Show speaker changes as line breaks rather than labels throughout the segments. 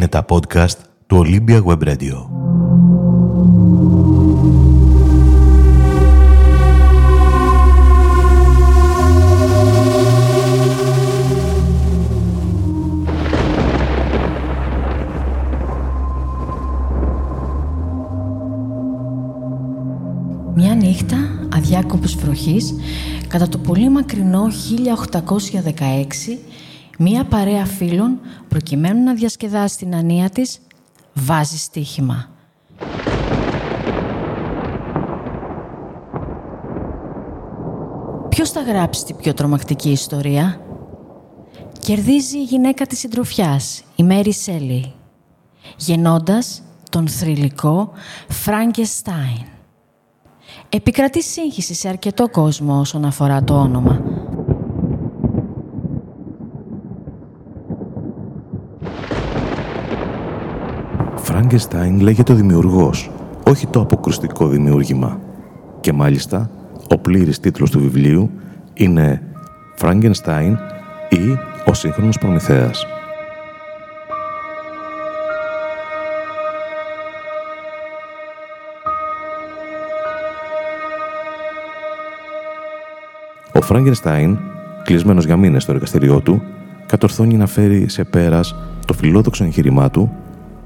Είναι τα podcast του Olympia Web Radio.
Μια νύχτα αδιάκοπης βροχής, κατά το πολύ μακρινό 1816, μία παρέα φίλων, προκειμένου να διασκεδάσει την ανία της, βάζει στοίχημα. Ποιος θα γράψει την πιο τρομακτική ιστορία; Κερδίζει η γυναίκα της συντροφιάς, η Μέρι Σέλι, γεννώντας τον θρηλυκό Φράγκεστάιν. Επικρατεί σύγχυση σε αρκετό κόσμο όσον αφορά το όνομα.
Φράγκεστάιν λέγεται ο δημιουργός, όχι το αποκρουστικό δημιούργημα. Και μάλιστα, ο πλήρης τίτλος του βιβλίου είναι «Φράγκενστάιν» ή «Ο σύγχρονος Προμηθέας». Ο Φράγκενστάιν, κλεισμένος για μήνες στο εργαστηριό του, κατορθώνει να φέρει σε πέρας το φιλόδοξο εγχείρημά του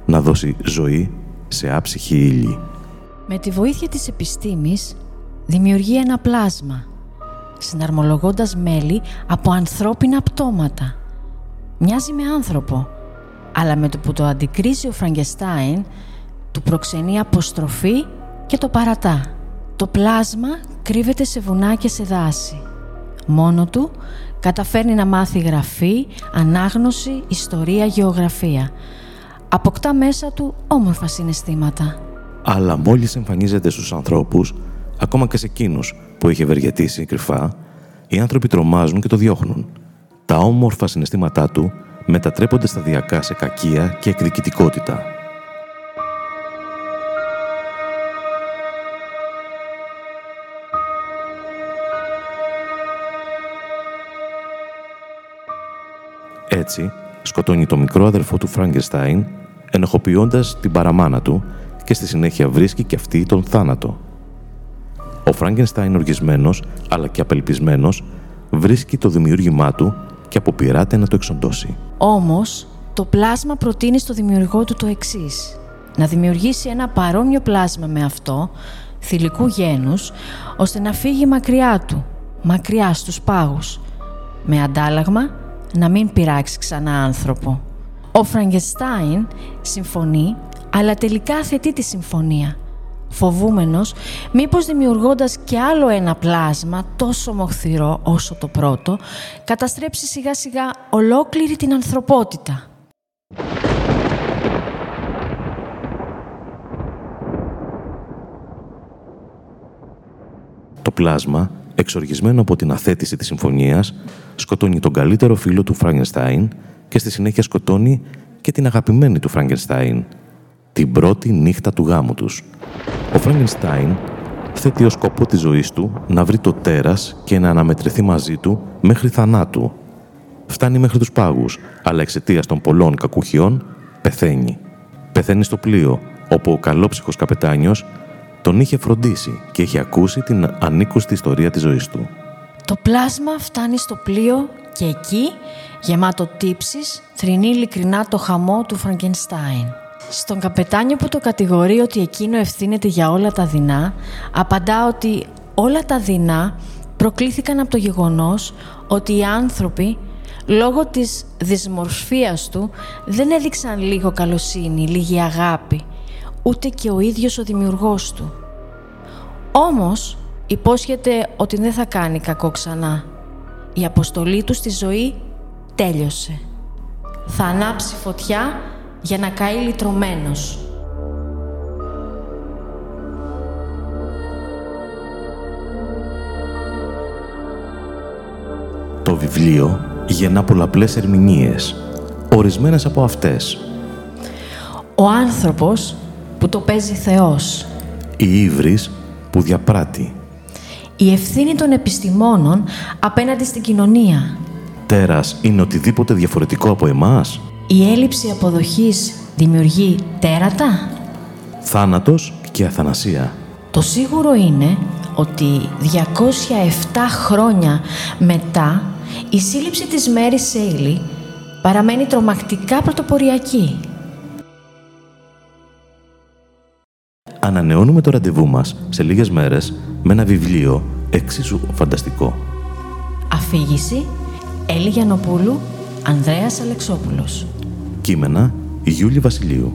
να δώσει ζωή σε άψυχη ύλη.
Με τη βοήθεια της επιστήμης δημιουργεί ένα πλάσμα, συναρμολογώντας μέλη από ανθρώπινα πτώματα. Μοιάζει με άνθρωπο, αλλά με το που το αντικρίζει ο Φραγκεστάιν, του προξενεί αποστροφή και το παρατά. Το πλάσμα κρύβεται σε βουνά και σε δάση. Μόνο του καταφέρνει να μάθει γραφή, ανάγνωση, ιστορία, γεωγραφία. Αποκτά μέσα του όμορφα συναισθήματα.
Αλλά μόλις εμφανίζεται στους ανθρώπους, ακόμα και σε εκείνους που έχει ευεργετήσει κρυφά, οι άνθρωποι τρομάζουν και το διώχνουν. Τα όμορφα συναισθήματά του μετατρέπονται σταδιακά σε κακία και εκδικητικότητα. Έτσι, σκοτώνει το μικρό αδερφό του Φράγκεστάιν, ενοχοποιώντας την παραμάνα του και στη συνέχεια βρίσκει και αυτή τον θάνατο. Ο Φράγκενστάιν οργισμένος, αλλά και απελπισμένος, βρίσκει το δημιούργημά του και αποπειράται να το εξοντώσει.
Όμως, το πλάσμα προτείνει στο δημιουργό του το εξής. Να δημιουργήσει ένα παρόμοιο πλάσμα με αυτό, θηλυκού γένους, ώστε να φύγει μακριά του, μακριά στους πάγους. Με αντάλλαγμα, να μην πειράξει ξανά άνθρωπο. Ο Φραγκεστάιν συμφωνεί, αλλά τελικά θετεί τη συμφωνία. Φοβούμενος, μήπως δημιουργώντας και άλλο ένα πλάσμα τόσο μοχθηρό όσο το πρώτο, καταστρέψει σιγά σιγά ολόκληρη την ανθρωπότητα.
Το πλάσμα, εξοργισμένο από την αθέτηση της συμφωνίας, σκοτώνει τον καλύτερο φίλο του Φράγκενστάιν και στη συνέχεια σκοτώνει και την αγαπημένη του Φράγκενστάιν, την πρώτη νύχτα του γάμου τους. Ο Φράγκενστάιν θέτει ως σκοπό της ζωής του να βρει το τέρας και να αναμετρηθεί μαζί του μέχρι θανάτου. Φτάνει μέχρι τους πάγους, αλλά εξαιτίας των πολλών κακουχιών πεθαίνει. Πεθαίνει στο πλοίο, όπου ο καλόψυχος καπετάνιος τον είχε φροντίσει και είχε ακούσει την ανήκουστη ιστορία της ζωής του.
Το πλάσμα φτάνει στο πλοίο και εκεί, γεμάτο τύψεις, θρυνεί ειλικρινά το χαμό του Φραγκενστάιν. Στον καπετάνιο που το κατηγορεί ότι εκείνο ευθύνεται για όλα τα δεινά, απαντά ότι όλα τα δεινά προκλήθηκαν από το γεγονός ότι οι άνθρωποι, λόγω της δυσμορφίας του, δεν έδειξαν λίγο καλοσύνη, λίγη αγάπη, ούτε και ο ίδιος ο δημιουργός του. Όμως, υπόσχεται ότι δεν θα κάνει κακό ξανά. Η αποστολή του στη ζωή τέλειωσε. Θα ανάψει φωτιά για να καεί λυτρωμένος.
Το βιβλίο γεννά πολλαπλές ερμηνείες, ορισμένες από αυτές.
Ο άνθρωπος που το παίζει Θεός.
Η ύβρις που διαπράττει.
Η ευθύνη των επιστημόνων απέναντι στην κοινωνία.
Τέρας είναι οτιδήποτε διαφορετικό από εμάς.
Η έλλειψη αποδοχής δημιουργεί τέρατα.
Θάνατος και αθανασία.
Το σίγουρο είναι ότι 207 χρόνια μετά η σύλληψη της Μέρι Σέιλι παραμένει τρομακτικά πρωτοποριακή.
Ανανεώνουμε το ραντεβού μας σε λίγες μέρες με ένα βιβλίο εξίσου φανταστικό.
Αφήγηση Έλλη Γιαννοπούλου, Ανδρέας Αλεξόπουλος.
Κείμενα Γιούλη Βασιλείου.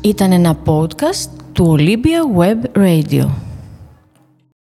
Ήταν ένα podcast του Olympia Web Radio.